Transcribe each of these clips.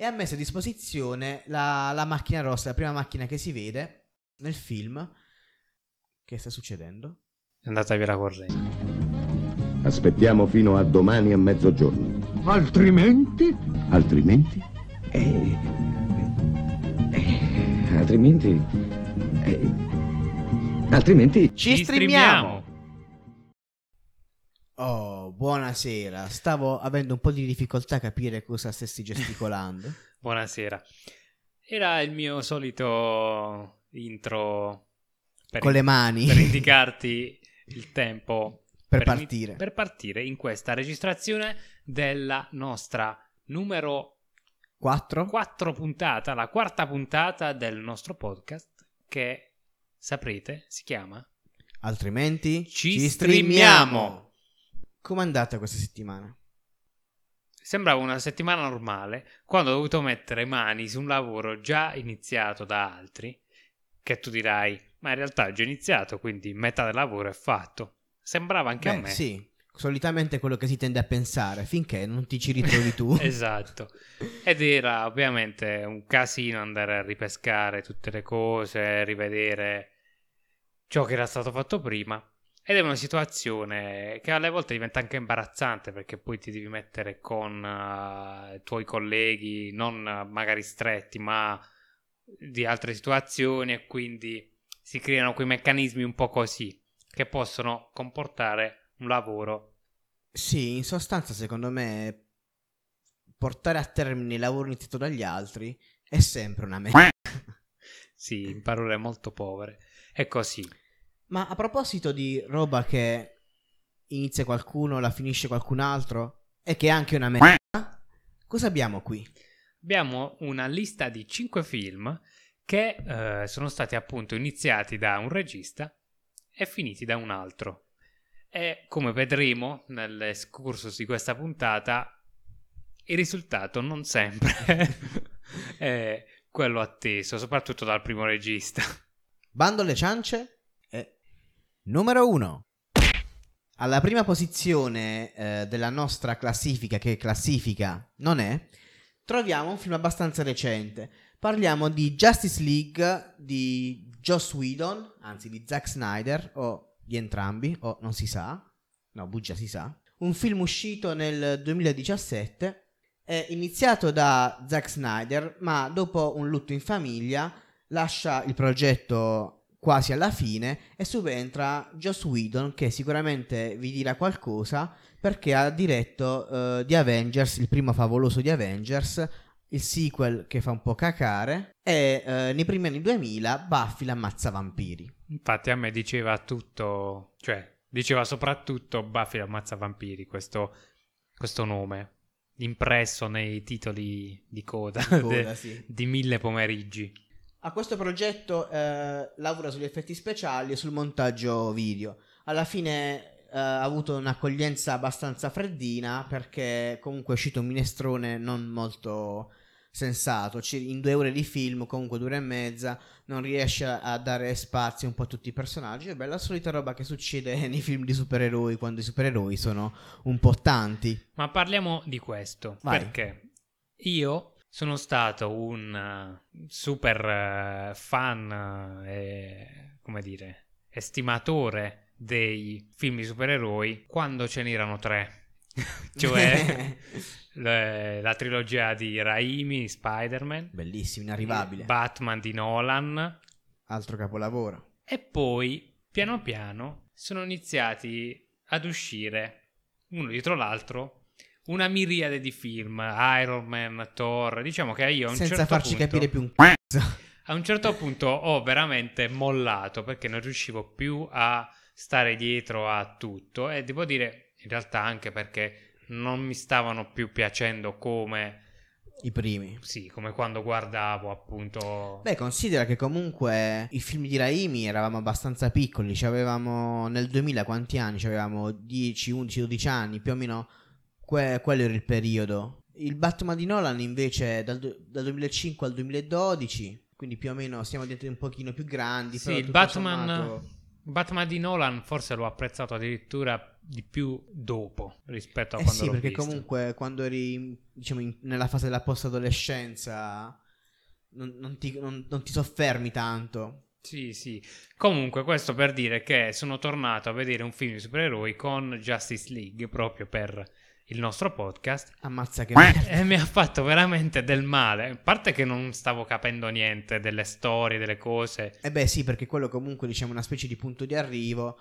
e ha messo a disposizione la, la macchina rossa, la prima macchina che si vede nel film. Che sta succedendo? È andata via la corrente. Aspettiamo fino a domani a mezzogiorno. Altrimenti? Altrimenti? Eh, eh, altrimenti... eh, altrimenti... Ci streamiamo! Oh, buonasera. Stavo avendo un po' di difficoltà a capire cosa stessi gesticolando. Buonasera. Era il mio solito intro per, Con le mani. per indicarti il tempo Per ini- partire. per partire in questa registrazione della nostra numero 4? 4 puntata, la quarta puntata del nostro podcast che saprete si chiama Altrimenti Ci streamiamo. Com'è andata questa settimana? Sembrava una settimana normale quando ho dovuto mettere mani su un lavoro già iniziato da altri, che tu dirai, ma in realtà ho già iniziato, quindi metà del lavoro è fatto. Sembrava anche a Beh, me. sì. Solitamente è quello che si tende a pensare, finché non ti ci ritrovi tu. esatto. Ed era ovviamente un casino andare a ripescare tutte le cose, rivedere ciò che era stato fatto prima. Ed è una situazione che alle volte diventa anche imbarazzante perché poi ti devi mettere con eh, i tuoi colleghi, non eh, magari stretti, ma di altre situazioni e quindi si creano quei meccanismi un po' così che possono comportare un lavoro. Sì, in sostanza, secondo me, portare a termine il lavoro iniziato dagli altri è sempre una merda. Sì, in parole molto povere. È così. Ma a proposito di roba che inizia qualcuno, la finisce qualcun altro, e che è anche una merda, cosa abbiamo qui? Abbiamo una lista di 5 film che eh, sono stati appunto iniziati da un regista e finiti da un altro. E come vedremo nell'escursus di questa puntata, il risultato non sempre è quello atteso, soprattutto dal primo regista. Bando alle ciance? Numero 1. Alla prima posizione eh, della nostra classifica, che classifica non è, troviamo un film abbastanza recente. Parliamo di Justice League di Joss Whedon, anzi di Zack Snyder, o di entrambi, o non si sa. No, bugia si sa. Un film uscito nel 2017, è iniziato da Zack Snyder, ma dopo un lutto in famiglia lascia il progetto quasi alla fine e subentra Joss Whedon che sicuramente vi dirà qualcosa perché ha diretto eh, The Avengers, il primo favoloso di Avengers, il sequel che fa un po' cacare e eh, nei primi anni 2000 Buffy l'ammazza vampiri. Infatti a me diceva tutto, cioè diceva soprattutto Buffy l'ammazza vampiri, questo, questo nome, impresso nei titoli di coda, Di coda, de- sì. di mille pomeriggi. A questo progetto eh, lavora sugli effetti speciali e sul montaggio video. Alla fine eh, ha avuto un'accoglienza abbastanza freddina perché comunque è uscito un minestrone non molto sensato. In due ore di film, comunque due ore e mezza, non riesce a, dare spazio un po' a tutti i personaggi. È la solita roba che succede nei film di supereroi quando i supereroi sono un po' tanti. Ma parliamo di questo, Vai. perché io sono stato un eh, super eh, fan eh, e, come dire, estimatore dei film di supereroi quando ce n'erano tre. cioè le- la trilogia di Raimi, Spider-Man, Bellissimo, inarrivabile. Batman di Nolan Altro capolavoro. e poi piano piano sono iniziati ad uscire uno dietro l'altro una miriade di film, Iron Man, Thor, diciamo che io a un Senza certo farci punto, capire più un c***o. a un certo punto ho veramente mollato perché non riuscivo più a stare dietro a tutto e devo dire in realtà anche perché non mi stavano più piacendo come I primi. sì, come quando guardavo appunto Beh, considera che comunque i film di Raimi eravamo abbastanza piccoli, ci avevamo nel 2000 quanti anni? Ci avevamo 10, 11, 12 anni, più o meno que- quello era il periodo. Il Batman di Nolan invece dal, du- dal 2005 al 2012, quindi più o meno siamo diventati un pochino più grandi. Sì, il Batman, sommato- Batman di Nolan forse l'ho apprezzato addirittura di più dopo rispetto a Eh quando sì, perché visto. comunque quando eri diciamo, in- nella fase della post-adolescenza non, non ti, non- non ti soffermi tanto. Sì, sì. Comunque, questo per dire che sono tornato a vedere un film di supereroi con Justice League proprio per il nostro podcast Ammazza che e mi ha fatto veramente del male. A parte che non stavo capendo niente delle storie, delle cose. Eh beh sì, perché quello comunque diciamo è una specie di punto di arrivo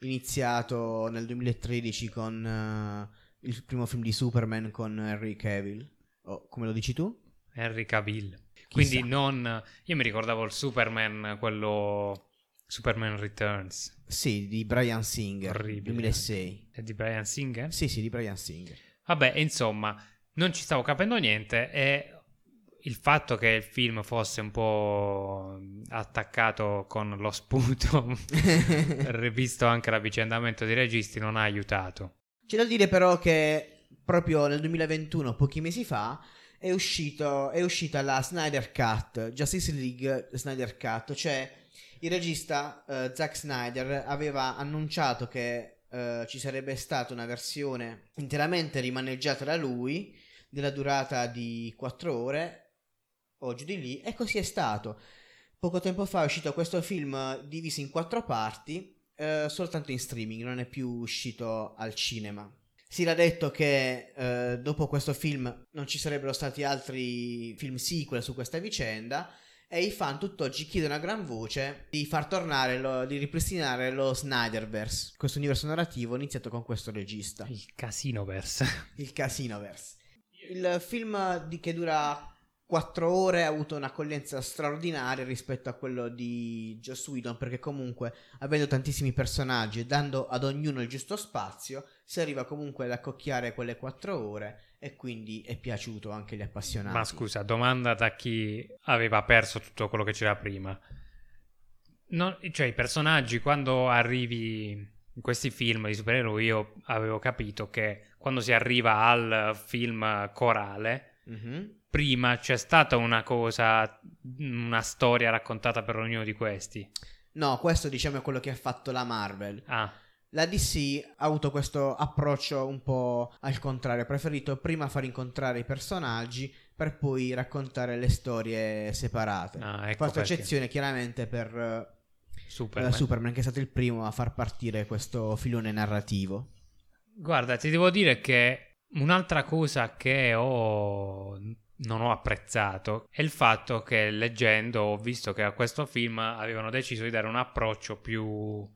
iniziato nel 2013 con eh, il primo film di Superman con Henry Cavill. O come lo dici tu? Henry Cavill. Quindi Chissà. non... Io mi ricordavo il Superman, quello... Superman Returns. Sì, di Brian Singer, Orribile. 2006. È di Brian Singer? Sì, sì, di Brian Singer. Vabbè, insomma, non ci stavo capendo niente e il fatto che il film fosse un po' attaccato con lo sputo, visto anche l'avvicendamento dei registi, non ha aiutato. C'è da dire però che proprio nel 2021, pochi mesi fa, è, uscito, è uscita la Snyder Cut, Justice League Snyder Cut, cioè il regista eh, Zack Snyder aveva annunciato che eh, ci sarebbe stata una versione interamente rimaneggiata da lui, della durata di 4 ore, o giù di lì, e così è stato. Poco tempo fa è uscito questo film diviso in quattro parti, eh, soltanto in streaming, non è più uscito al cinema. Si era detto che eh, dopo questo film non ci sarebbero stati altri film sequel su questa vicenda e i fan tutt'oggi chiedono a gran voce di far tornare, lo- di ripristinare lo Snyderverse, questo universo narrativo iniziato con questo regista, Il Casinoverse. il Casinoverse. Il film di che dura 4 ore ha avuto un'accoglienza straordinaria rispetto a quello di Joss Whedon perché comunque avendo tantissimi personaggi e dando ad ognuno il giusto spazio si arriva comunque ad accocchiare quelle 4 ore e quindi è piaciuto anche agli appassionati. Ma scusa, domanda da chi aveva perso tutto quello che c'era prima. Non- cioè, i personaggi, quando arrivi in questi film di supereroi, io avevo capito che quando si arriva al film corale, Mhm. prima c'è stata una cosa, una storia raccontata per ognuno di questi. No, questo diciamo è quello che ha fatto la Marvel. Ah, La DC ha avuto questo approccio un po' al contrario, ha preferito prima far incontrare i personaggi per poi raccontare le storie separate. ah, ecco perché. eccezione chiaramente per eh, Superman. Superman. che è stato il primo a far partire questo filone narrativo. Guarda, ti devo dire che un'altra cosa che ho non ho apprezzato è il fatto che leggendo ho visto che a questo film avevano deciso di dare un approccio più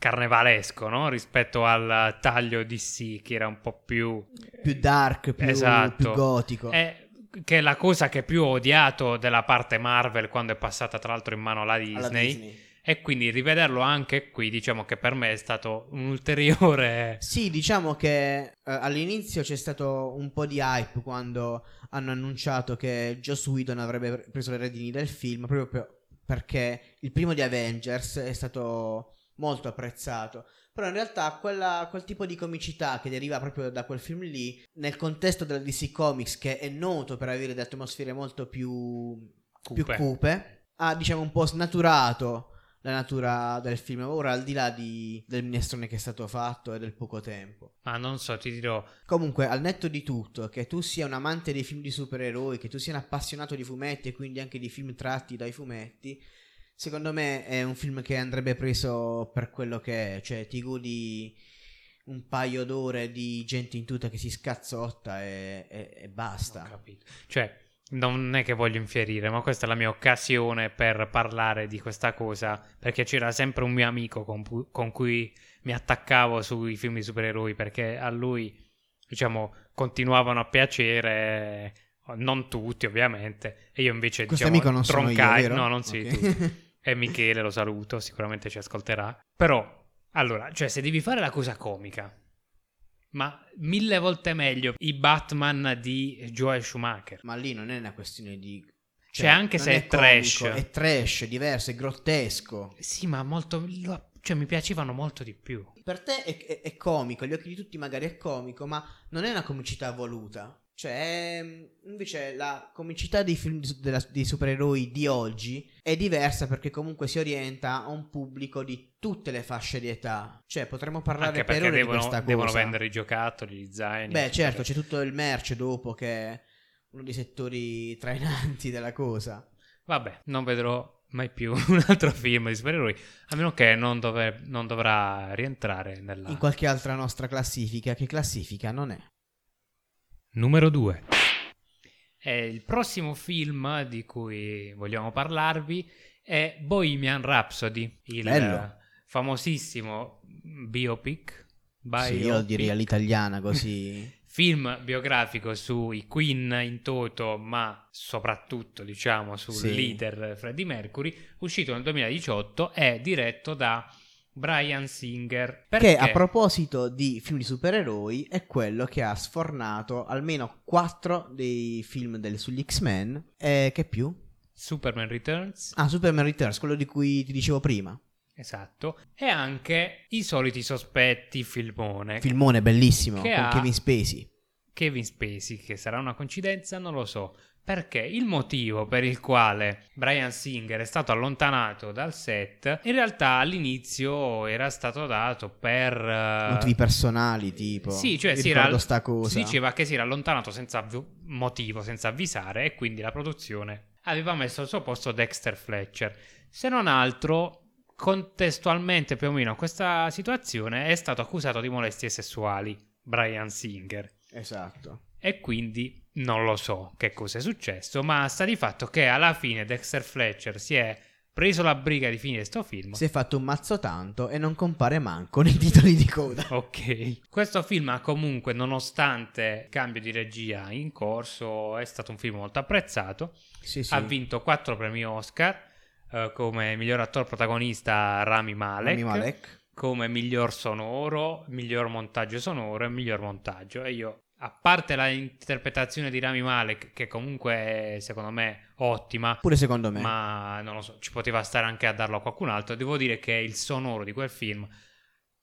carnevalesco, no? Rispetto al taglio DC che era un po' più Più dark, più, Esatto. più gotico. è che è la cosa che più ho odiato della parte Marvel quando è passata tra l'altro in mano alla Disney. alla Disney. E quindi rivederlo anche qui, diciamo che per me è stato un ulteriore Sì, diciamo che eh, all'inizio c'è stato un po' di hype quando hanno annunciato che Joss Whedon avrebbe preso le redini del film proprio per- perché il primo di Avengers è stato molto apprezzato. Però in realtà quella- quel tipo di comicità che deriva proprio da quel film lì, nel contesto della DC Comics, che è noto per avere delle atmosfere molto più più Cupe. cupe, ha diciamo un po' snaturato la natura del film. Ora, al di là di- del minestrone che è stato fatto e del poco tempo. Ma non so, ti dirò, Comunque, al netto di tutto, che tu sia un amante dei film di supereroi, che tu sia un appassionato di fumetti e quindi anche di film tratti dai fumetti, secondo me è un film che andrebbe preso per quello che è, cioè ti godi un paio d'ore di gente in tuta che si scazzotta e, e- e Ho basta. capito. Cioè, non è che voglio infierire, ma questa è la mia occasione per parlare di questa cosa, perché c'era sempre un mio amico con, pu- con cui mi attaccavo sui film di supereroi, perché a lui, diciamo, continuavano a piacere, non tutti ovviamente, e io invece, Questo diciamo, amico non sono io, troncai- vero? no, non sei Ok. tu. E Michele lo saluto, sicuramente ci ascolterà. Però, allora, cioè, se devi fare la cosa comica, ma mille volte meglio i Batman di Joel Schumacher. Ma lì non è una questione di... Cioè, anche non se è trash. comico, È trash, è diverso, è grottesco. Sì, ma molto. Cioè, mi piacevano molto di più. Per te è, è- è comico, agli occhi di tutti magari è comico, ma non è una comicità voluta. Cioè, ehm, invece la comicità dei film di, della- dei supereroi di oggi è diversa perché comunque si orienta a un pubblico di tutte le fasce di età. Cioè, potremmo parlare Anche per ore di devono, questa devono cosa. vendere i giocattoli, gli zaini. Beh, certo, c'è tutto il merce dopo che è uno dei settori trainanti della cosa. Vabbè, non vedrò mai più un altro film di supereroi, a meno che non, dove- non dovrà rientrare nella... In qualche altra nostra classifica, che classifica non è. Numero 2. il prossimo film di cui vogliamo parlarvi è Bohemian Rhapsody, il Bello. famosissimo biopic. Sì, io lo biopic, direi all'italiana così. Film biografico sui Queen in toto, ma soprattutto, diciamo, sul Sì. leader Freddie Mercury, uscito nel 2018, è diretto da Brian Singer. Perché? Che a proposito di film di supereroi è quello che ha sfornato almeno 4 dei film del- sugli X-Men. E che più? Superman Returns, Ah, Superman Returns, quello di cui ti dicevo prima. esatto, e anche I soliti sospetti, filmone. Filmone bellissimo Che con ha- Kevin Spacey. Kevin Spacey, che sarà una coincidenza, non lo so. Perché il motivo per il quale Brian Singer è stato allontanato dal set, in realtà all'inizio era stato dato per... eh, Motivi personali, tipo. Sì, cioè si, era, si diceva che si era allontanato senza avvi- motivo, senza avvisare, e quindi la produzione aveva messo al suo posto Dexter Fletcher. Se non altro, contestualmente più o meno a questa situazione, è stato accusato di molestie sessuali Brian Singer. Esatto. E quindi non lo so che cosa è successo, ma sta di fatto che alla fine Dexter Fletcher si è preso la briga di finire sto film. Si è fatto un mazzo tanto e non compare manco nei titoli di coda. Ok. Questo film ha comunque, nonostante il cambio di regia in corso, è stato un film molto apprezzato. Sì, sì. Ha vinto 4 premi Oscar eh, come miglior attore protagonista Rami Malek, Rami Malek. come miglior sonoro, miglior montaggio sonoro e miglior montaggio. E io, a parte la interpretazione di Rami Malek, che comunque è secondo me ottima, Pure secondo me. ma non lo so, ci poteva stare anche a darlo a qualcun altro. Devo dire che il sonoro di quel film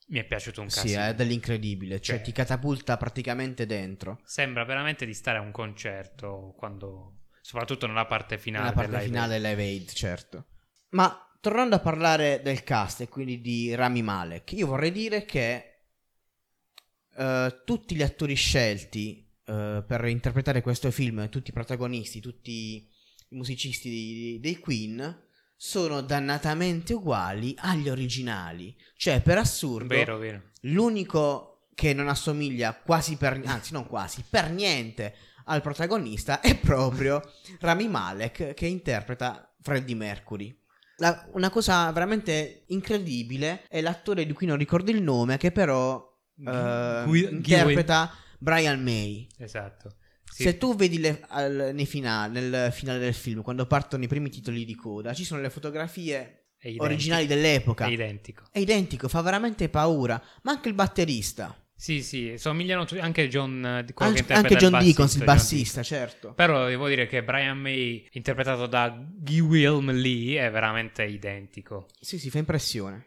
mi è piaciuto un Sì, casino. è dell'incredibile. Cioè, Cioè- ti catapulta praticamente dentro. Sembra veramente di stare a un concerto quando soprattutto nella parte finale Nella parte del live finale Live Aid, certo. Ma tornando a parlare del cast e quindi di Rami Malek, io vorrei dire che eh, tutti gli attori scelti eh, per interpretare questo film, tutti i protagonisti, tutti i musicisti di- dei Queen, sono dannatamente uguali agli originali. Cioè, per assurdo, Vero, vero. L'unico che non assomiglia quasi per anzi non quasi, per niente al protagonista è proprio Rami Malek che interpreta Freddie Mercury. La- una cosa veramente incredibile è l'attore di cui non ricordo il nome che però eh, Gui- interpreta Brian May. Esatto. Sì. Se tu vedi le- al- nei finali, nel finale del film, quando partono i primi titoli di coda, ci sono le fotografie originali dell'epoca. È identico. È identico, fa veramente paura. Ma anche il batterista. Sì, sì, somigliano anche John, Anche, anche il John bassista, Deacons, il bassista, certo. Però devo dire che Brian May, interpretato da Wilm Lee, è veramente identico. Sì, sì, fa impressione.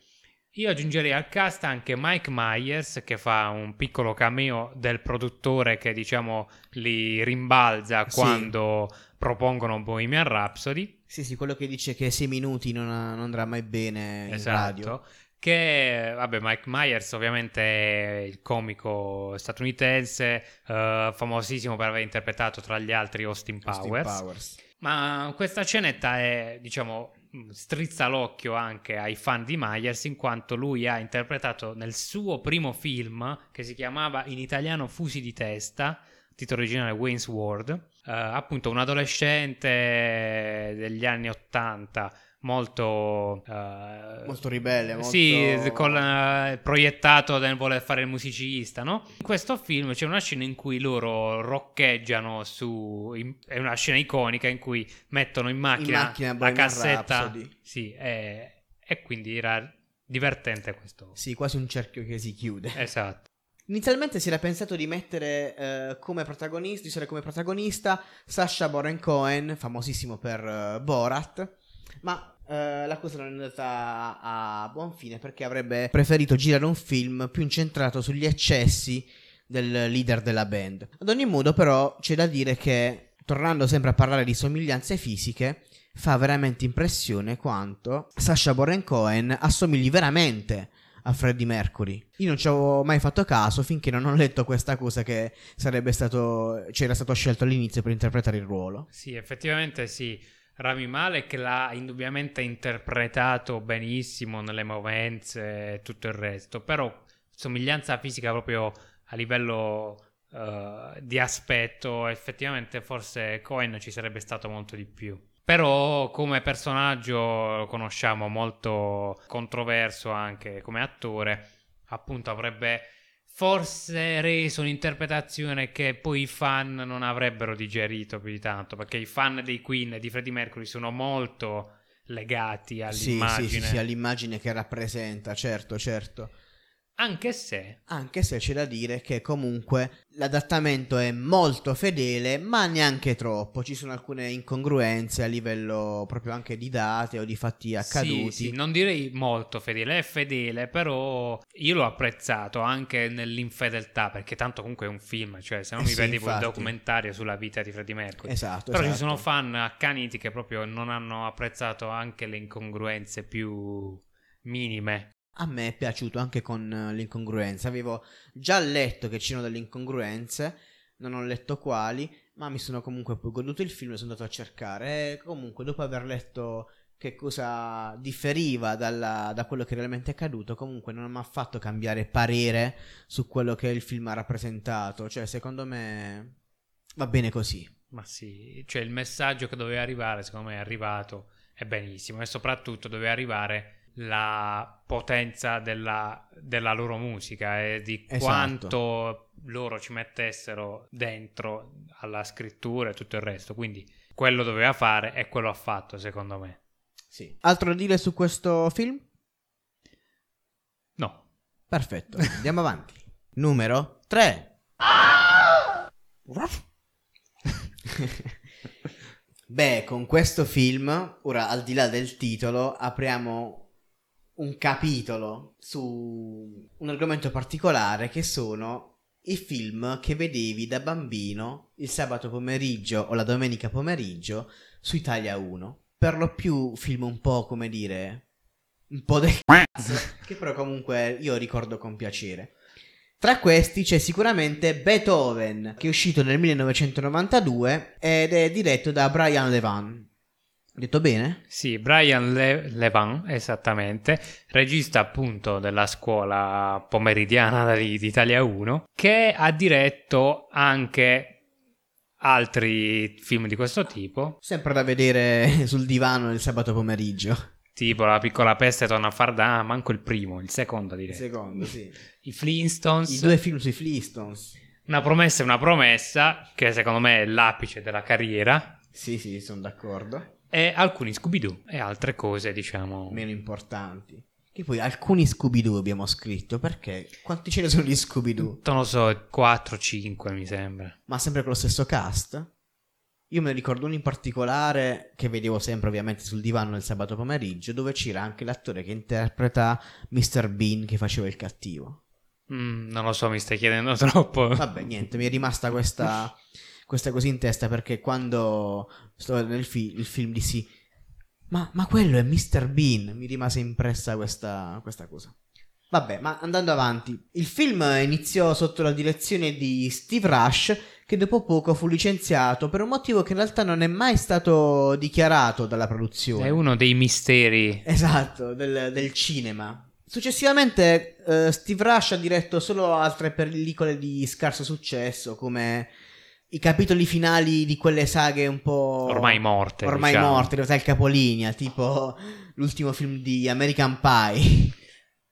Io aggiungerei al cast anche Mike Myers che fa un piccolo cameo del produttore che diciamo li rimbalza Sì. quando propongono Bohemian Rhapsody. Sì, sì, quello che dice che sei minuti non, non andrà mai bene in radio. Esatto. Che, vabbè, Mike Myers ovviamente è il comico statunitense, eh, famosissimo per aver interpretato tra gli altri Austin Austin Powers. Powers. Ma questa scenetta è, diciamo, strizza l'occhio anche ai fan di Myers in quanto lui ha interpretato nel suo primo film, che si chiamava in italiano Fusi di testa, titolo originale Wayne's World, eh, appunto un adolescente degli anni 80 molto... eh, Molto ribelle, molto... sì, con, eh, proiettato nel voler fare il musicista, no? In questo film c'è una scena in cui loro roccheggiano su... in- è una scena iconica in cui mettono in macchina, macchina la cassetta. Rhapsody. Sì, e, e quindi era divertente questo. Sì, quasi un cerchio che si chiude. Esatto. Inizialmente si era pensato di mettere eh, come protagonista, di essere come protagonista Sasha Baron Cohen, famosissimo per eh, Borat, ma eh, la cosa non è andata a, buon fine perché avrebbe preferito girare un film più incentrato sugli eccessi del leader della band. Ad ogni modo, però, c'è da dire che, tornando sempre a parlare di somiglianze fisiche, fa veramente impressione quanto Sasha Baron Cohen assomigli veramente a Freddie Mercury. Io non ci avevo mai fatto caso finché non ho letto questa cosa che sarebbe stato c'era stato scelto all'inizio per interpretare il ruolo. Sì, effettivamente sì. Rami Malek l'ha indubbiamente interpretato benissimo nelle movenze e tutto il resto, però somiglianza fisica proprio a livello uh, di aspetto, effettivamente forse Cohen ci sarebbe stato molto di più. Però come personaggio lo conosciamo molto controverso anche come attore, appunto avrebbe forse reso un'interpretazione che poi i fan non avrebbero digerito più di tanto, perché i fan dei Queen e di Freddie Mercury sono molto legati all'immagine. Sì, sì, sì, sì all'immagine che rappresenta, certo, certo. Anche se... Anche se c'è da dire che comunque l'adattamento è molto fedele, ma neanche troppo. Ci sono alcune incongruenze a livello proprio anche di date o di fatti accaduti. Sì, sì, non direi molto fedele, è fedele, però io l'ho apprezzato anche nell'infedeltà, perché tanto comunque è un film, cioè se non Eh mi sì, vedi infatti. un documentario sulla vita di Freddie Mercury. Esatto, Però esatto. ci sono fan accaniti che proprio non hanno apprezzato anche le incongruenze più minime. A me è piaciuto anche con eh, l'incongruenza. Avevo già letto che c'erano delle incongruenze, non ho letto quali, ma mi sono comunque poi goduto il film e sono andato a cercare. E comunque, dopo aver letto che cosa differiva dalla- da quello che realmente è accaduto, comunque non mi ha fatto cambiare parere su quello che il film ha rappresentato. Cioè, secondo me va bene così. Ma sì, cioè il messaggio che doveva arrivare, secondo me è arrivato, è benissimo, e soprattutto doveva arrivare la potenza della, della loro musica e di Esatto. quanto loro ci mettessero dentro alla scrittura e tutto il resto. Quindi quello doveva fare e quello ha fatto, secondo me. Sì. Altro da dire su questo film? No, Perfetto, andiamo avanti. Numero 3. Beh, con questo film, ora al di là del titolo, apriamo un capitolo su un argomento particolare che sono i film che vedevi da bambino il sabato pomeriggio o la domenica pomeriggio su Italia 1. Per lo più film un po' come dire un po' del cazzo, che però comunque io ricordo con piacere. Tra questi c'è sicuramente Beethoven, che è uscito nel 1992 ed è diretto da Brian Levan. Detto bene? Sì, Brian Le- Levan, esattamente, regista appunto della scuola pomeridiana di, di Italia 1, che ha diretto anche altri film di questo tipo, Sempre da vedere sul divano il sabato pomeriggio. tipo La piccola peste torna a far da, ah, manco il primo, il secondo direi. Secondo, sì. I Flintstones, I due film sui Flintstones. Una promessa è una promessa, che secondo me è l'apice della carriera, Sì, sì, sono d'accordo. E alcuni Scooby-Doo e altre cose, diciamo... Meno importanti. Che poi alcuni Scooby-Doo abbiamo scritto, perché? Quanti ce ne sono di Scooby-Doo? Non lo so, 4-5 mi sembra. Ma sempre con lo stesso cast? Io me ne ricordo uno in particolare che vedevo sempre ovviamente sul divano il sabato pomeriggio, dove c'era anche l'attore che interpreta Mr. Bean che faceva il cattivo. Mm, non lo so, mi stai chiedendo troppo. Vabbè, niente, mi è rimasta questa, questa così in testa perché quando sto vedendo il, fi- il film dissi ma, ma quello è Mr. Bean, mi rimase impressa questa, questa cosa. Vabbè, ma andando avanti, il film iniziò sotto la direzione di Steve Rush, che dopo poco fu licenziato per un motivo che in realtà non è mai stato dichiarato dalla produzione. È uno dei misteri. Esatto, del, del cinema. Successivamente eh, Steve Rush ha diretto solo altre pellicole di scarso successo, come i capitoli finali di quelle saghe un po'... Ormai morte, Ormai diciamo. morte, in realtà il capolinea, tipo l'ultimo film di American Pie.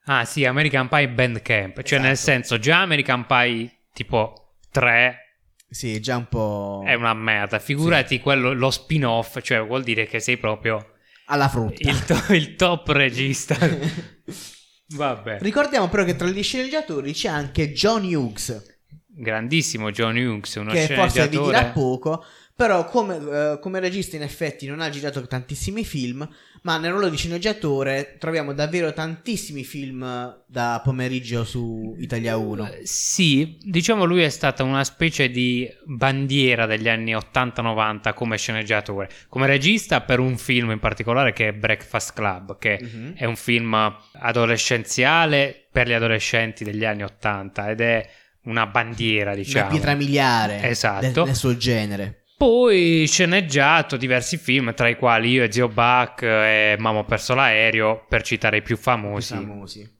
Ah, sì, American Pie Bandcamp. Cioè, nel Esatto. senso, già American Pie tipo 3 sì, già un po'... è una merda. Figurati quello, lo spin-off, cioè vuol dire che sei proprio Alla frutta. il, to- il top regista. Vabbè. Ricordiamo però che tra gli sceneggiatori c'è anche John Hughes, Grandissimo John Hughes, uno che forse vi dirà poco, Però come, eh, come regista in effetti non ha girato tantissimi film, ma nel ruolo di sceneggiatore troviamo davvero tantissimi film da pomeriggio su Italia 1. Eh, Sì, diciamo lui è stata una specie di bandiera degli anni 80-90 come sceneggiatore. Come regista per un film in particolare che è Breakfast Club, che Mhm. è un film adolescenziale per gli adolescenti degli anni 80 ed è una bandiera, diciamo. Una pietra miliare Esatto. del, del suo genere. Poi sceneggiato diversi film, tra i quali io e Zio Buck e Mamma ho perso l'aereo, per citare i più famosi. Famosi.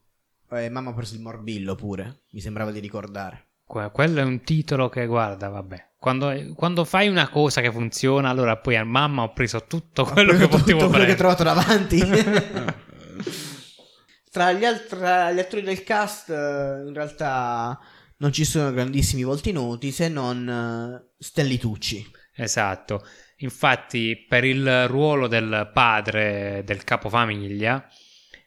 Eh, mamma ha preso il morbillo pure, mi sembrava di ricordare. Que- Quello è un titolo che, guarda, vabbè. Quando, quando fai una cosa che funziona, allora poi a mamma ho preso tutto quello Ho che preso potevo tutto quello che ho prendere. trovato davanti. tra, gli alt- tra gli attori del cast, eh, in realtà non ci sono grandissimi volti noti se non eh, Stelli Tucci. Esatto. Infatti, per il ruolo del padre del capofamiglia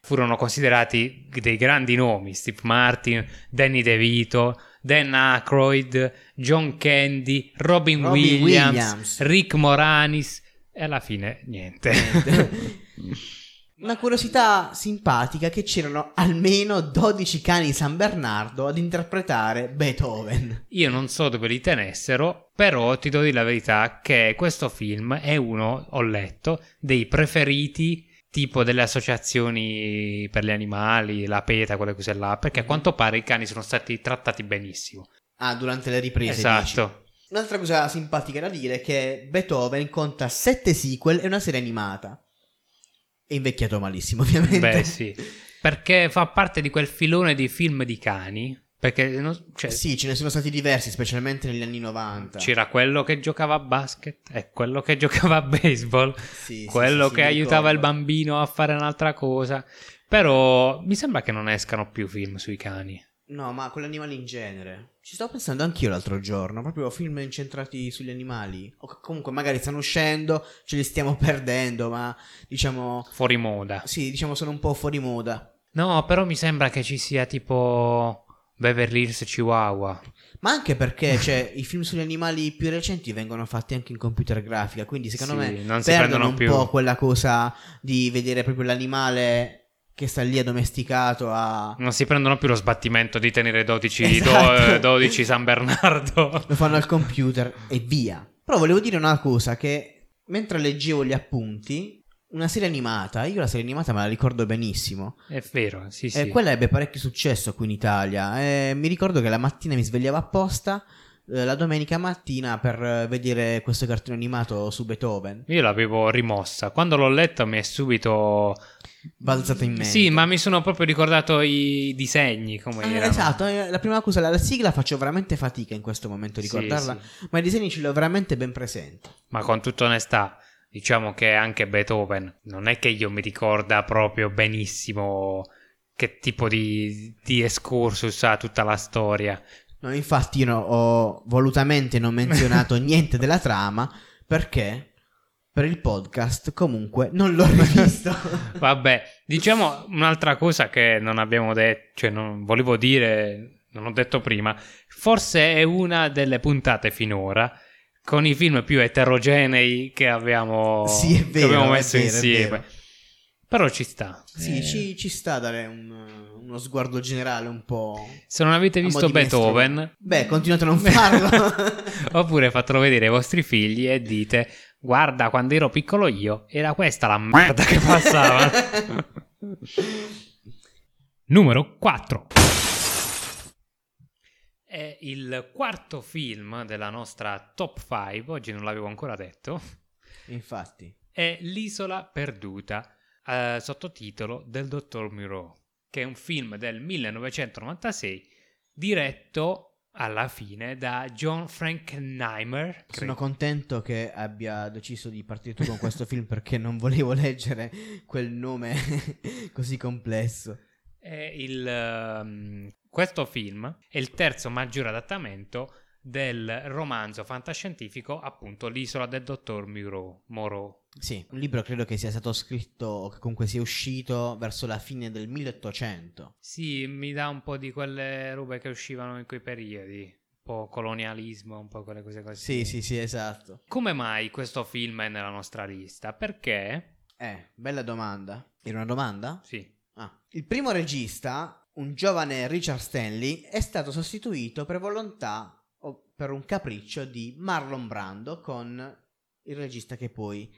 furono considerati dei grandi nomi: Steve Martin, Danny DeVito, Dan Aykroyd, John Candy, Robin, Robin Williams, Williams. Rick Moranis. E alla fine niente. Una curiosità simpatica che c'erano almeno 12 cani San Bernardo ad interpretare Beethoven. Io non so dove li tenessero, però ti dire la verità che questo film è uno, ho letto, dei preferiti tipo delle associazioni per gli animali, la PETA, quelle cose là, perché a quanto pare i cani sono stati trattati benissimo. Ah, durante le riprese. dici. esatto. Un'altra cosa simpatica da dire è che Beethoven conta 7 sequel e una serie animata. È invecchiato malissimo, ovviamente. Beh, sì. Perché fa parte di quel filone di film di cani. Perché non- cioè, Sì, ce ne sono stati diversi, specialmente negli anni 90. c'era quello che giocava a basket e quello che giocava a baseball. Sì, quello sì, che aiutava il ricordo. bambino a fare un'altra cosa. Però mi sembra che non escano più film sui cani. No, ma con gli animali in genere. Ci stavo pensando anch'io l'altro giorno, proprio film incentrati sugli animali. O comunque magari stanno uscendo, ce li stiamo perdendo, ma diciamo... Fuori moda. Sì, diciamo sono un po' fuori moda. No, però mi sembra che ci sia tipo Beverly Hills Chihuahua. Ma anche perché cioè, i film sugli animali più recenti vengono fatti anche in computer grafica, quindi secondo Sì, me non si perdono un più. po' quella cosa di vedere proprio l'animale che sta lì addomesticato a... Non si prendono più lo sbattimento di tenere 12, Esatto. do- eh, 12 San Bernardo. lo fanno al computer e via. Però volevo dire una cosa che mentre leggevo gli appunti, una serie animata, io la serie animata me la ricordo benissimo. È vero, sì, sì. E quella ebbe parecchio successo qui in Italia. E mi ricordo che la mattina mi svegliavo apposta eh, la domenica mattina per eh, vedere questo cartone animato su Beethoven. Io l'avevo rimossa. Quando l'ho letta mi è subito... Balzata in mente. Sì, ma mi sono proprio ricordato i disegni come Ah, esatto, eh, la prima cosa, la, la sigla faccio veramente fatica in questo momento a Sì, ricordarla, sì. ma i disegni ce li ho veramente ben presenti. Ma con tutta onestà, diciamo che anche Beethoven non è che io mi ricorda proprio benissimo che tipo di, di excursus ha tutta la storia. No, infatti io no- ho volutamente non menzionato niente della trama perché per il podcast comunque non l'ho rivisto. Vabbè, diciamo un'altra cosa che non abbiamo detto, cioè non volevo dire, non ho detto prima, forse è una delle puntate finora con i film più eterogenei che abbiamo, Sì, è che vero, abbiamo messo vero, insieme. vero. Però ci sta. sì, Eh, ci, ci sta dare un- uno sguardo generale un po'... Se non avete visto. Beethoven, Beh, continuate a non farlo. Oppure fatelo vedere ai vostri figli e dite: Guarda, quando ero piccolo io, era questa la merda che passava. Numero 4. È il quarto film della nostra top 5. Oggi non l'avevo ancora detto. Infatti. È L'isola perduta, eh, sottotitolo del dottor Moreau, che è un film del 1996 diretto alla fine da John Frankenheimer. Sono contento che abbia deciso di partire tu con questo film perché non volevo leggere quel nome così complesso. Il, ehm, questo film è il terzo maggiore adattamento del romanzo fantascientifico, appunto L'isola del dottor Moreau. Moreau. Sì, un libro credo che sia stato scritto o che comunque sia uscito verso la fine del 1800. Sì, mi dà un po' di quelle robe che uscivano in quei periodi. Un po' colonialismo, un po' quelle cose così. Sì, sì, sì, esatto. Come mai questo film è nella nostra lista? Perché? Eh, bella domanda. Era una domanda? Sì. Ah. Il primo regista, un giovane Richard Stanley, è stato sostituito per volontà o per un capriccio di Marlon Brando con il regista che poi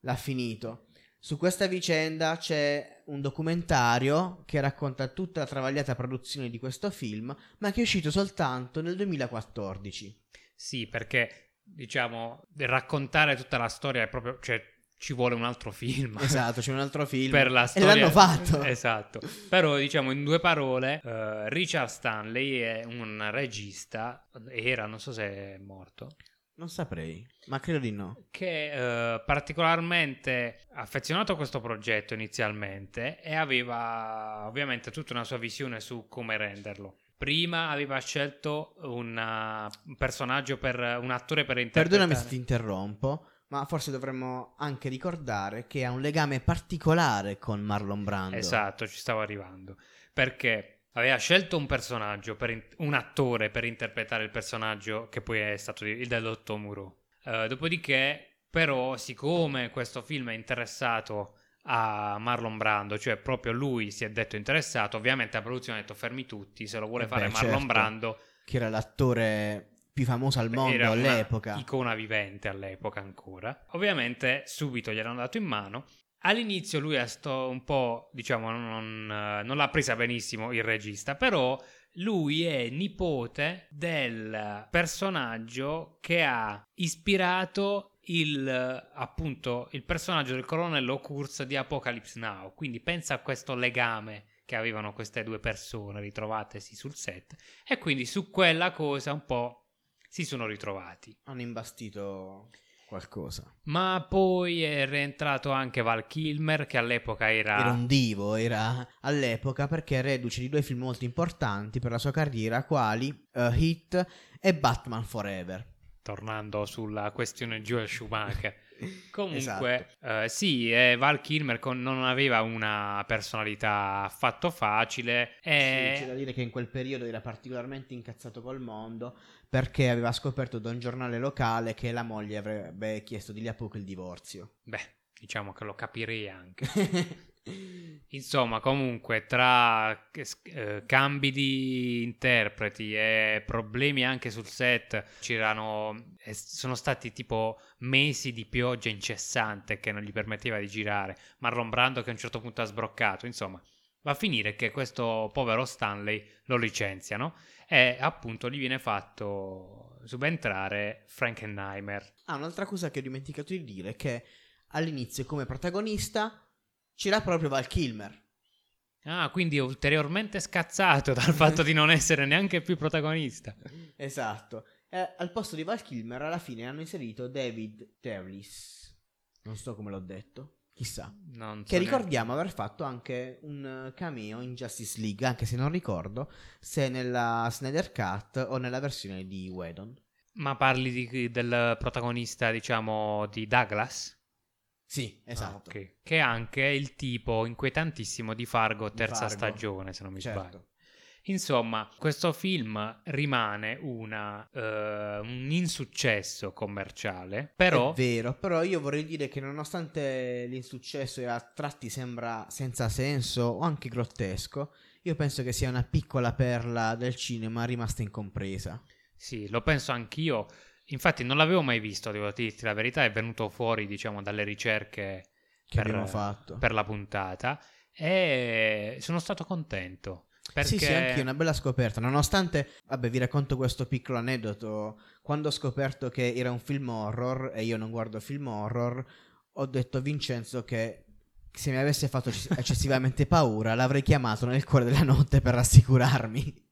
l'ha finito. Su questa vicenda c'è un documentario che racconta tutta la travagliata produzione di questo film, ma che è uscito soltanto nel 2014. Sì, perché diciamo raccontare tutta la storia è proprio cioè ci vuole un altro film. Esatto, c'è un altro film. per la E storia. l'hanno fatto. Esatto. Però diciamo in due parole, eh, Richard Stanley è un regista, era, non so se è morto, Non saprei, ma credo di no. che eh, particolarmente affezionato a questo progetto inizialmente e aveva ovviamente tutta una sua visione su come renderlo. Prima aveva scelto una- un personaggio per un attore per interpretare. Perdonami se ti interrompo, ma forse dovremmo anche ricordare che ha un legame particolare con Marlon Brando. Esatto, ci stavo arrivando. Perché aveva scelto un personaggio, per in- un attore per interpretare il personaggio che poi è stato il del Dottor Moreau. Eh, dopodiché, però, siccome questo film è interessato a Marlon Brando, cioè proprio lui si è detto interessato, ovviamente la produzione ha detto fermi tutti, se lo vuole Eh fare beh, Marlon certo. Brando Che era l'attore più famoso al mondo era all'epoca. icona vivente all'epoca ancora. Ovviamente subito gli hanno dato in mano. All'inizio lui è stato un po', diciamo, non, eh, non l'ha presa benissimo il regista, però lui è nipote del personaggio che ha ispirato il, appunto, il personaggio del colonnello Kurz di Apocalypse Now. Quindi pensa a questo legame che avevano queste due persone ritrovatesi sul set e quindi su quella cosa un po' si sono ritrovati. Hanno imbastito qualcosa. Ma poi è rientrato anche Val Kilmer che all'epoca era... Era un divo, era all'epoca perché è reduce di due film molto importanti per la sua carriera, quali eh, Hit e Batman Forever. tornando sulla questione Joel Schumacher. Esatto. Comunque, eh, sì, eh, Val Kilmer con- non aveva una personalità affatto facile. E... Sì, c'è da dire che in quel periodo era particolarmente incazzato col mondo perché aveva scoperto da un giornale locale che la moglie avrebbe chiesto di lì a poco il divorzio. Beh, diciamo che lo capirei anche. Insomma, comunque, tra eh, cambi di interpreti e problemi anche sul set, c'erano. eh, sono stati tipo mesi di pioggia incessante che non gli permetteva di girare. Marlon Brando che a un certo punto ha sbroccato. Insomma, va a finire che questo povero Stanley lo licenziano e appunto gli viene fatto subentrare Frankenheimer. Ah, un'altra cosa che ho dimenticato di dire è che all'inizio come protagonista c'era proprio Val Kilmer. Ah, quindi ulteriormente scazzato dal fatto di non essere neanche più protagonista. Esatto. E al posto di Val Kilmer alla fine hanno inserito David Terlis. Non so come l'ho detto. Chissà. Non so Che neanche- ricordiamo aver fatto anche un eh, cameo in Justice League, anche se non ricordo se nella Snyder Cut o nella versione di Whedon. Ma parli di- del protagonista, diciamo, di Douglas? Sì, esatto. Ah, ok. Che è anche il tipo inquietantissimo di Fargo, Di terza Fargo. stagione, se non mi Certo. sbaglio. Insomma, questo film rimane una, eh, un insuccesso commerciale, però... È vero, però io vorrei dire che nonostante l'insuccesso e a tratti sembra senza senso o anche grottesco, io penso che sia una piccola perla del cinema rimasta incompresa. Sì, lo penso anch'io. Infatti non l'avevo mai visto, devo dirti la verità, è venuto fuori, diciamo, dalle ricerche Che per, abbiamo fatto. per la puntata e sono stato contento. Perché Sì, sì, anche una bella scoperta. Nonostante, vabbè, vi racconto questo piccolo aneddoto. Quando ho scoperto che era un film horror e io non guardo film horror, ho detto a Vincenzo che se mi avesse fatto ecc- eccessivamente paura, l'avrei chiamato nel cuore della notte per rassicurarmi.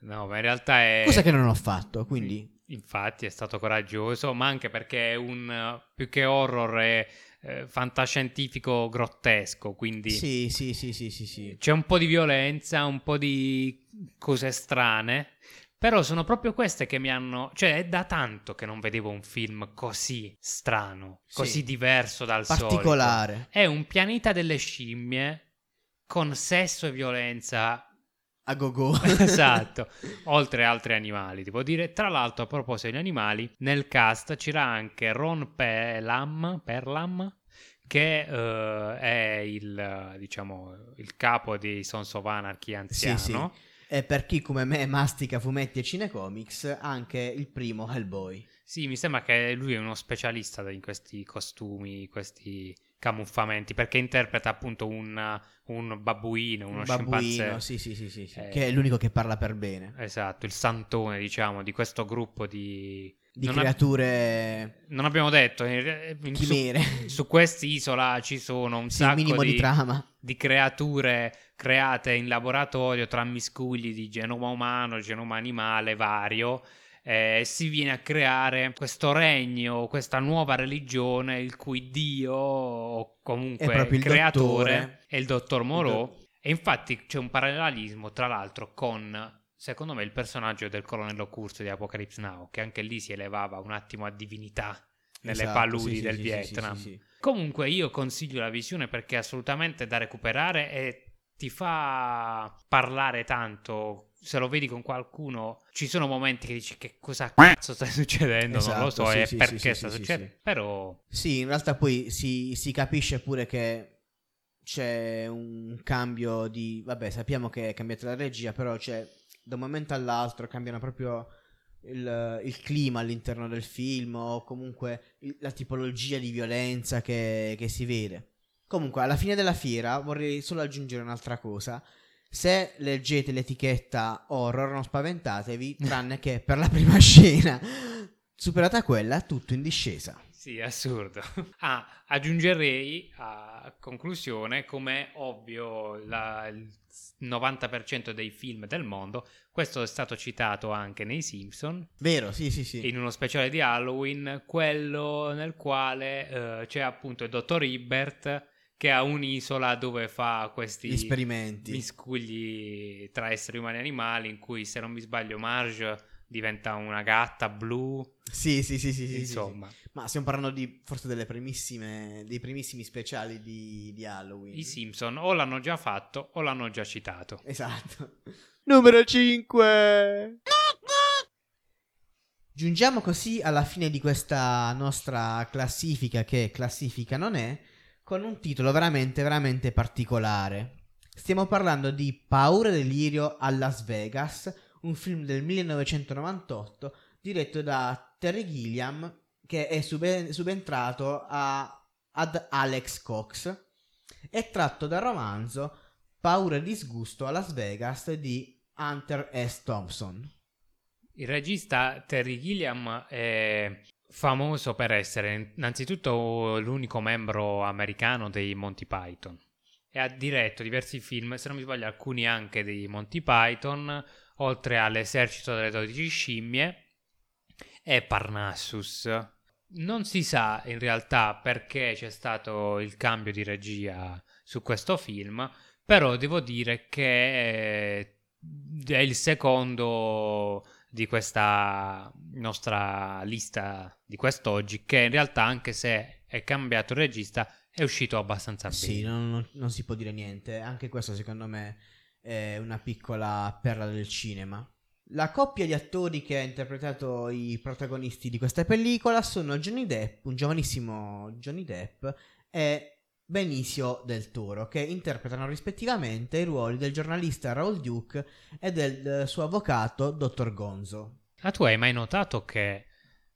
No, ma in realtà è... Cosa che non ho fatto, quindi Infatti è stato coraggioso, ma anche perché è un... più che horror è eh, fantascientifico grottesco, quindi sì, sì, sì, sì, sì, sì. c'è un po' di violenza, un po' di cose strane, però sono proprio queste che mi hanno... Cioè è da tanto che non vedevo un film così strano, Sì. così diverso dal solito. Particolare. È un pianeta delle scimmie con sesso e violenza a go-go. esatto, oltre altri animali, devo dire. Tra l'altro, a proposito degli animali, nel cast c'era anche Ron Perlam, Perlam che uh, è il, diciamo, il capo di Sons of Anarchy anziano. Sì, sì. E per chi come me mastica fumetti e cinecomics, anche il primo Hellboy. Sì, mi sembra che lui è uno specialista in questi costumi, questi camuffamenti, perché interpreta appunto un, un babbuino, uno un babbuino, sì, sì, sì, sì, sì. Eh, che è l'unico che parla per bene. Esatto, il santone, diciamo, di questo gruppo di... Di non creature... Ab- non abbiamo detto, chimere. Su, su quest'isola ci sono un sì, sacco di, di, di creature create in laboratorio tra miscugli di genoma umano, genoma animale vario eh, si viene a creare questo regno, questa nuova religione, il cui dio o comunque è il creatore dottore. è il dottor Moreau. Do- e infatti c'è un parallelismo, tra l'altro, con secondo me il personaggio del colonnello Curso di Apocalypse Now, che anche lì si elevava un attimo a divinità nelle esatto, paludi sì, del sì, Vietnam. Sì, Comunque io consiglio la visione perché è assolutamente da recuperare e ti fa parlare tanto. Se lo vedi con qualcuno, ci sono momenti che dici che cosa cazzo sta succedendo, esatto, non lo esatto, so, e sì, perché sta succedendo, però... Sì, in realtà poi si, si, capisce pure che c'è un cambio di... Vabbè, sappiamo che è cambiata la regia, però c'è da un momento all'altro cambiano proprio il, il clima all'interno del film o comunque il, la tipologia di violenza che, che si vede. Comunque, alla fine della fiera vorrei solo aggiungere un'altra cosa. Se leggete l'etichetta horror non spaventatevi, tranne che per la prima scena. Superata quella, tutto in discesa. Sì, assurdo. Ah, aggiungerei a conclusione, come ovvio la, il 90% dei film del mondo, questo è stato citato anche nei Simpson. Vero, sì, sì, sì. In uno speciale di Halloween, quello nel quale uh, c'è appunto il dottor Hibbert che ha un'isola dove fa questi esperimenti miscugli tra esseri umani e animali in cui se non mi sbaglio Marge diventa una gatta blu. Sì sì sì sì, insomma sì, sì. ma stiamo parlando di forse delle primissime dei primissimi speciali di, di Halloween. I Simpson o l'hanno già fatto o l'hanno già citato. Esatto. Numero 5 Giungiamo così alla fine di questa nostra classifica che classifica non è con un titolo veramente, veramente particolare. Stiamo parlando di Paura e delirio a Las Vegas, un film del 1998 diretto da Terry Gilliam che è sub- subentrato a- ad Alex Cox. È tratto dal romanzo Paura e disgusto a Las Vegas di Hunter S. Thompson. Il regista Terry Gilliam è famoso per essere innanzitutto l'unico membro americano dei Monty Python e ha diretto diversi film, se non mi sbaglio alcuni anche dei Monty Python, oltre all'esercito delle 12 scimmie e Parnassus. Non si sa in realtà perché c'è stato il cambio di regia su questo film, però devo dire che è il secondo di questa nostra lista di quest'oggi, che in realtà anche se è cambiato il regista è uscito abbastanza bene. Sì, non, non, si può dire niente, anche questo secondo me è una piccola perla del cinema. La coppia di attori che ha interpretato i protagonisti di questa pellicola sono Johnny Depp, un giovanissimo Johnny Depp, e Benicio del Toro, che interpretano rispettivamente i ruoli del giornalista Raul Duke e del suo avvocato Dottor Gonzo. Ah, tu hai mai notato che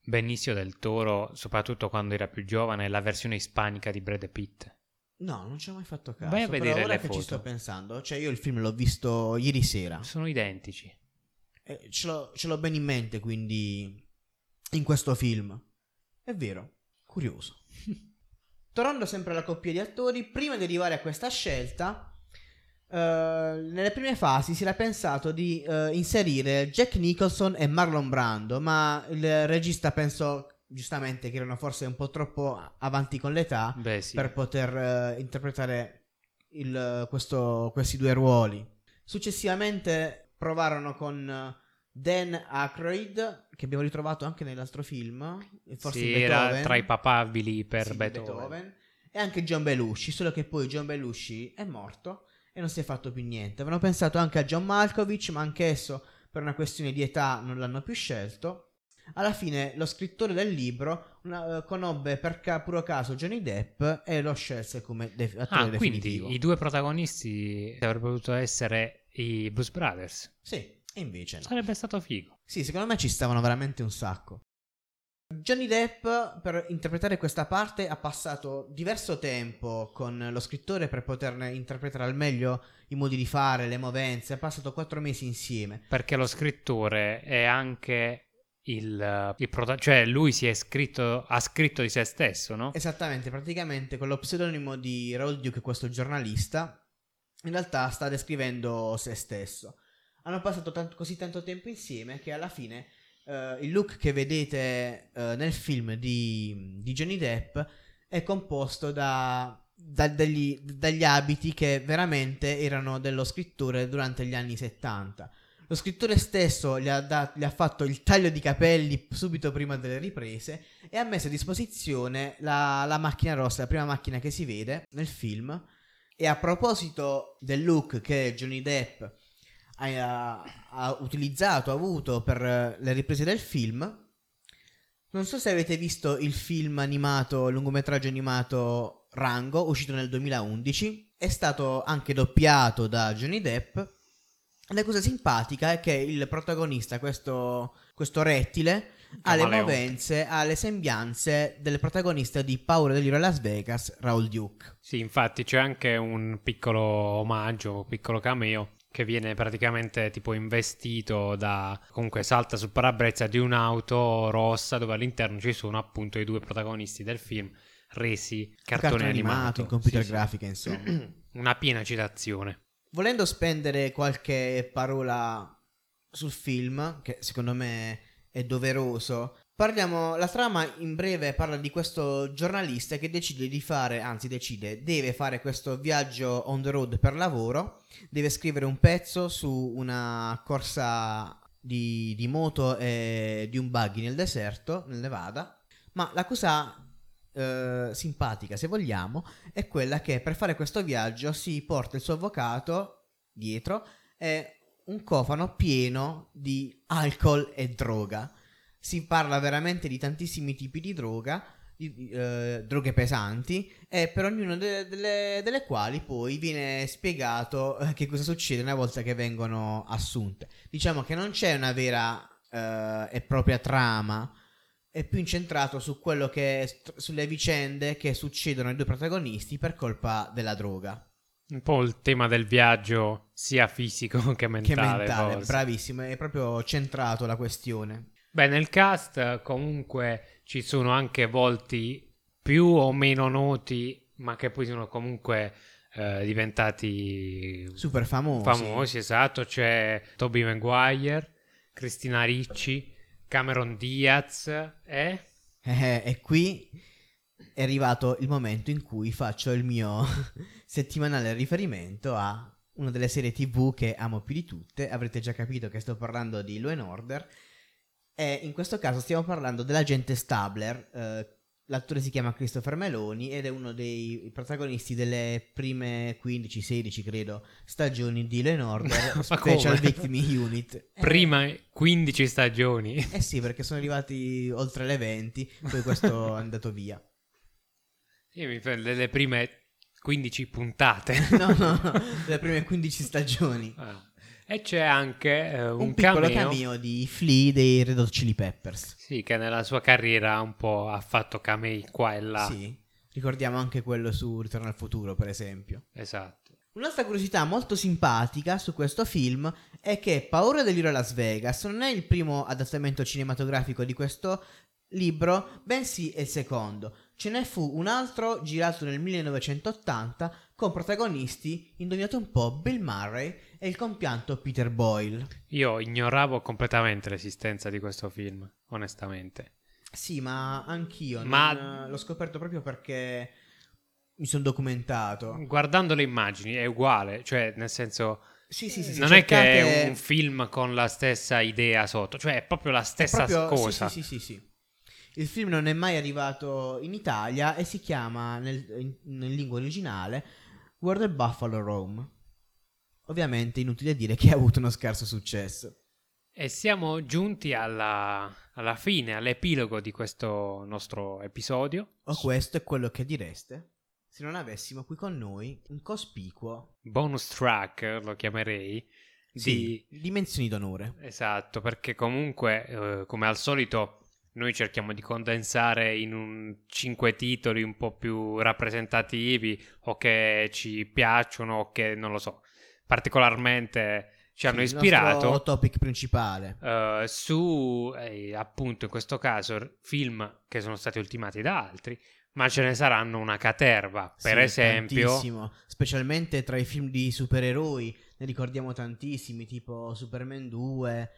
Benicio del Toro, soprattutto quando era più giovane, è la versione ispanica di Brad Pitt? No, non ci ho mai fatto caso. Vai a vedere però ora che foto. ci sto pensando, cioè io il film l'ho visto ieri sera. Sono identici. Eh, ce, l'ho, ce l'ho ben in mente, quindi, in questo film. È vero, curioso. Tornando sempre alla coppia di attori, prima di arrivare a questa scelta, uh, nelle prime fasi si era pensato di uh, inserire Jack Nicholson e Marlon Brando, ma il regista pensò giustamente che erano forse un po' troppo avanti con l'età Beh, sì. per poter uh, interpretare il, questo, questi due ruoli. Successivamente provarono con Dan Aykroyd, che abbiamo ritrovato anche nell'altro film, forse sì, era tra i papabili per sì, Beethoven. Beethoven. E anche John Belushi, solo che poi John Belushi è morto e non si è fatto più niente. Avevano pensato anche a John Malkovich, ma anch'esso per una questione di età non l'hanno più scelto. Alla fine lo scrittore del libro una, uh, conobbe per ca- puro caso Johnny Depp e lo scelse come de- attore ah, definitivo. quindi i due protagonisti avrebbero potuto essere i Blues Brothers. Sì, e invece no. Sarebbe stato figo. Sì, secondo me ci stavano veramente un sacco. Johnny Depp per interpretare questa parte ha passato diverso tempo con lo scrittore per poterne interpretare al meglio i modi di fare, le movenze, ha passato quattro mesi insieme. Perché lo scrittore è anche il, il prota- cioè lui si è scritto, ha scritto di se stesso, no? Esattamente, praticamente con lo pseudonimo di Raoul Duke, questo giornalista, in realtà sta descrivendo se stesso. Hanno passato tanto, così tanto tempo insieme che alla fine uh, il look che vedete uh, nel film di, di, Johnny Depp è composto da, da degli, dagli abiti che veramente erano dello scrittore durante gli anni 70. Lo scrittore stesso gli ha, dat- gli ha, fatto il taglio di capelli subito prima delle riprese e ha messo a disposizione la, la macchina rossa, la prima macchina che si vede nel film. E a proposito del look che Johnny Depp ha, ha utilizzato, ha avuto per le riprese del film. Non so se avete visto il film animato, lungometraggio animato Rango, uscito nel 2011. È stato anche doppiato da Johnny Depp. La cosa simpatica è che il protagonista, questo, questo rettile, ha le movenze, ha le sembianze del protagonista di Paura dell'Iro Las Vegas, Raul Duke. Sì, infatti c'è anche un piccolo omaggio, un piccolo cameo che viene praticamente tipo investito da comunque salta sul parabrezza di un'auto rossa dove all'interno ci sono appunto i due protagonisti del film resi cartone, cartone animato, animato in computer sì, grafica sì. insomma una piena citazione volendo spendere qualche parola sul film che secondo me è doveroso Parliamo, la trama in breve parla di questo giornalista che decide di fare, anzi decide, deve fare questo viaggio on the road per lavoro, deve scrivere un pezzo su una corsa di, di moto e di un buggy nel deserto, nel Nevada, ma la cosa eh, simpatica, se vogliamo, è quella che per fare questo viaggio si porta il suo avvocato dietro e un cofano pieno di alcol e droga si parla veramente di tantissimi tipi di droga, di, eh, droghe pesanti, e per ognuno de- delle, delle, quali poi viene spiegato eh, che cosa succede una volta che vengono assunte. Diciamo che non c'è una vera eh, e propria trama, è più incentrato su quello che sulle vicende che succedono ai due protagonisti per colpa della droga. Un po' il tema del viaggio sia fisico che mentale. Che mentale, forse. bravissimo, è proprio centrato la questione. Beh, nel cast comunque ci sono anche volti più o meno noti, ma che poi sono comunque eh, diventati super famosi. Famosi, esatto. C'è Toby Maguire, Cristina Ricci, Cameron Diaz e... Eh, e qui è arrivato il momento in cui faccio il mio settimanale riferimento a una delle serie tv che amo più di tutte. Avrete già capito che sto parlando di Law Order e in questo caso stiamo parlando dell'agente Stabler. Eh, l'attore si chiama Christopher Meloni ed è uno dei protagonisti delle prime 15-16, credo, stagioni di Law Order Special Victim Unit. Prima 15 stagioni? Eh sì, perché sono arrivati oltre le 20, poi questo è andato via. Io mi prendo le prime 15 puntate. no, no, no, le prime 15 stagioni. Ah. E c'è anche eh, un, un piccolo cameo. cameo di Flea dei Red Hot Chili Peppers. Sì, che nella sua carriera un po' ha fatto camei qua e là. Sì, ricordiamo anche quello su Ritorno al futuro, per esempio. Esatto. Un'altra curiosità molto simpatica su questo film è che Paura dell'Iro a Las Vegas non è il primo adattamento cinematografico di questo libro, bensì è il secondo. Ce ne fu un altro girato nel 1980 con protagonisti, indovinate un po', Bill Murray e il compianto Peter Boyle. Io ignoravo completamente l'esistenza di questo film, onestamente. Sì, ma anch'io Ma- non- l'ho scoperto proprio perché mi sono documentato. Guardando le immagini è uguale, cioè nel senso Sì, sì, sì, non è che cercate- è un film con la stessa idea sotto, cioè è proprio la stessa proprio- cosa. Sì, sì, sì, sì, sì. Il film non è mai arrivato in Italia e si chiama nel, in, in lingua originale Where the Buffalo Roam. Ovviamente inutile dire che ha avuto uno scarso successo. E siamo giunti alla, alla fine, all'epilogo di questo nostro episodio. O questo è quello che direste se non avessimo qui con noi un cospicuo Bonus track, lo chiamerei. sì, Di... dimensioni d'onore. Esatto, perché comunque, eh, come al solito, noi cerchiamo di condensare in un cinque titoli un po' più rappresentativi o che ci piacciono o che, non lo so, particolarmente ci hanno Il ispirato. nostro topic principale. eh, su eh, appunto in questo caso film che sono stati ultimati da altri, ma ce ne saranno una caterva. Per Sì, esempio, tantissimo, specialmente tra i film di supereroi, ne ricordiamo tantissimi, tipo Superman 2,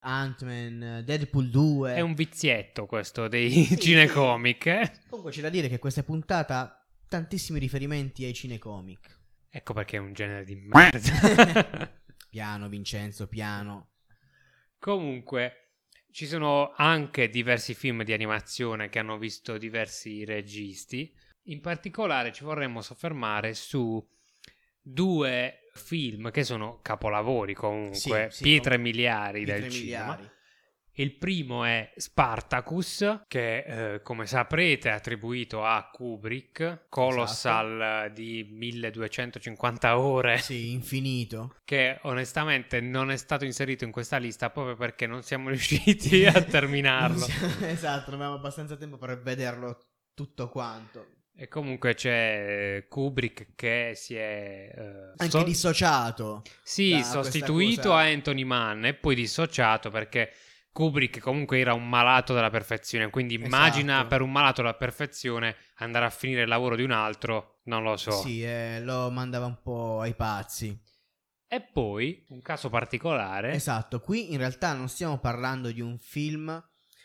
Ant-Man, Deadpool 2. è un vizietto questo dei Sì, cinecomic. eh. Comunque c'è da dire che questa puntata ha tantissimi riferimenti ai cinecomic. Ecco perché è un genere di merda. Piano, Vincenzo, piano. Comunque, ci sono anche diversi film di animazione che hanno visto diversi registi. In particolare ci vorremmo soffermare su due film che sono capolavori comunque, Sì, sì, pietre miliari Pietre del cinema. Il primo è Spartacus, che eh, come saprete è attribuito a Kubrick, Colossal eh, di 1250 ore, Sì, infinito. che onestamente non è stato inserito in questa lista proprio perché non siamo riusciti a terminarlo. esatto, non avevamo abbastanza tempo per vederlo tutto quanto. E comunque c'è Kubrick che si è... eh, Anche so- dissociato. Sì, sostituito a Anthony Mann e poi dissociato perché Kubrick comunque era un malato della perfezione, quindi immagina Esatto. per un malato della perfezione andare a finire il lavoro di un altro, non lo so. Sì, eh, lo mandava un po' ai pazzi. E poi, un caso particolare, Esatto, qui in realtà non stiamo parlando di un film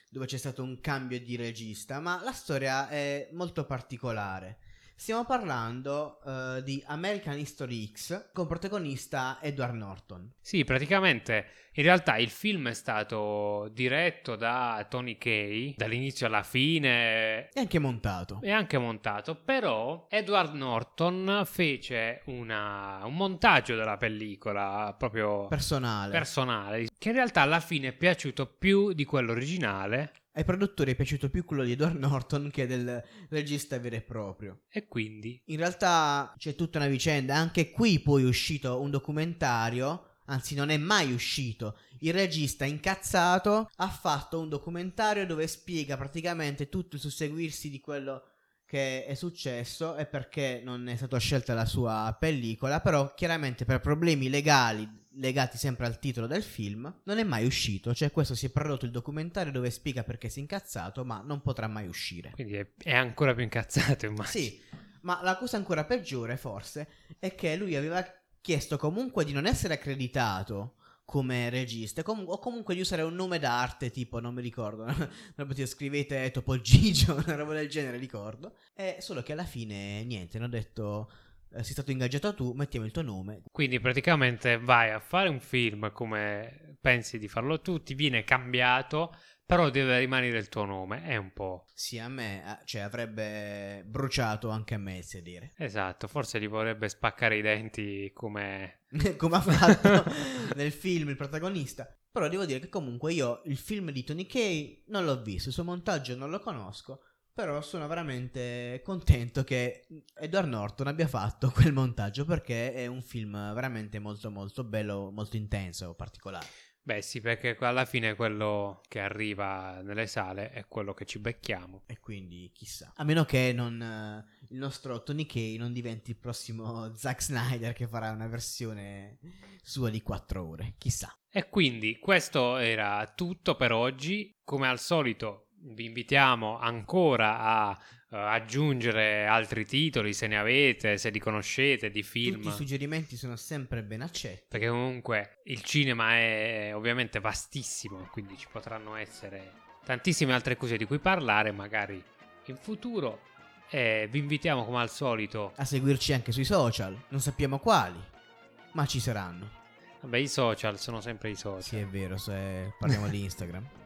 dove c'è stato un cambio di regista, ma la storia è molto particolare. Stiamo parlando eh, di American History X con protagonista Edward Norton. sì, praticamente in realtà il film è stato diretto da Tony Kay dall'inizio alla fine E anche montato. e anche montato, però Edward Norton fece una- un montaggio della pellicola proprio Personale. personale, che in realtà alla fine è piaciuto più di quello originale Ai produttori è piaciuto più quello di Edward Norton che del regista vero e proprio. e quindi In realtà c'è tutta una vicenda, anche qui poi è uscito un documentario, anzi non è mai uscito. Il regista incazzato ha fatto un documentario dove spiega praticamente tutto il susseguirsi di quello che è successo e perché non è stata scelta la sua pellicola, però chiaramente per problemi legali legati sempre al titolo del film non è mai uscito, cioè questo si è prodotto il documentario dove spiega perché si è incazzato, ma non potrà mai uscire. quindi è, è ancora più incazzato immagino. Sì, ma la cosa ancora peggiore, forse, è che lui aveva chiesto comunque di non essere accreditato come regista, com- o comunque di usare un nome d'arte, tipo, non mi ricordo, scrivete Topo Gigio, una roba del genere, ricordo. E solo che alla fine, niente, hanno detto, eh, sei stato ingaggiato tu, mettiamo il tuo nome. Quindi praticamente vai a fare un film come pensi di farlo tu, ti viene cambiato, però deve rimanere il tuo nome, è un po'... Sì, a me, eh, cioè, avrebbe bruciato anche a me, il sedere. Esatto, forse gli vorrebbe spaccare i denti come... come ha fatto nel film il protagonista. Però devo dire che comunque io il film di Tony Kay non l'ho visto, il suo montaggio non lo conosco. Però sono veramente contento che Edward Norton abbia fatto quel montaggio perché è un film veramente molto molto bello, molto intenso, particolare. Beh sì, perché alla fine quello che arriva nelle sale è quello che ci becchiamo. E quindi chissà. A meno che non, eh, il nostro Tony Kay non diventi il prossimo Zack Snyder che farà una versione sua di 4 ore. Chissà. E quindi questo era tutto per oggi. Come al solito vi invitiamo ancora a eh, aggiungere altri titoli se ne avete, se li conoscete, di film. Tutti i suggerimenti sono sempre ben accetti. Perché comunque il cinema è ovviamente vastissimo, quindi ci potranno essere tantissime altre cose di cui parlare, magari in futuro. E vi invitiamo come al solito. A seguirci anche sui social, non sappiamo quali, ma ci saranno. Vabbè, i social sono sempre i social. Sì, è vero, se parliamo di Instagram.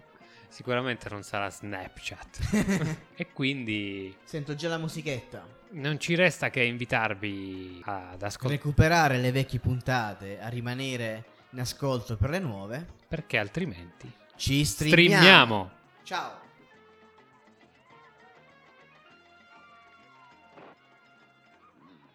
Sicuramente non sarà Snapchat. e quindi Sento già la musichetta. non ci resta che invitarvi ad ascoltare. Recuperare le vecchie puntate, a rimanere in ascolto per le nuove. Perché altrimenti Ci streamiamo. streamiamo. Ciao.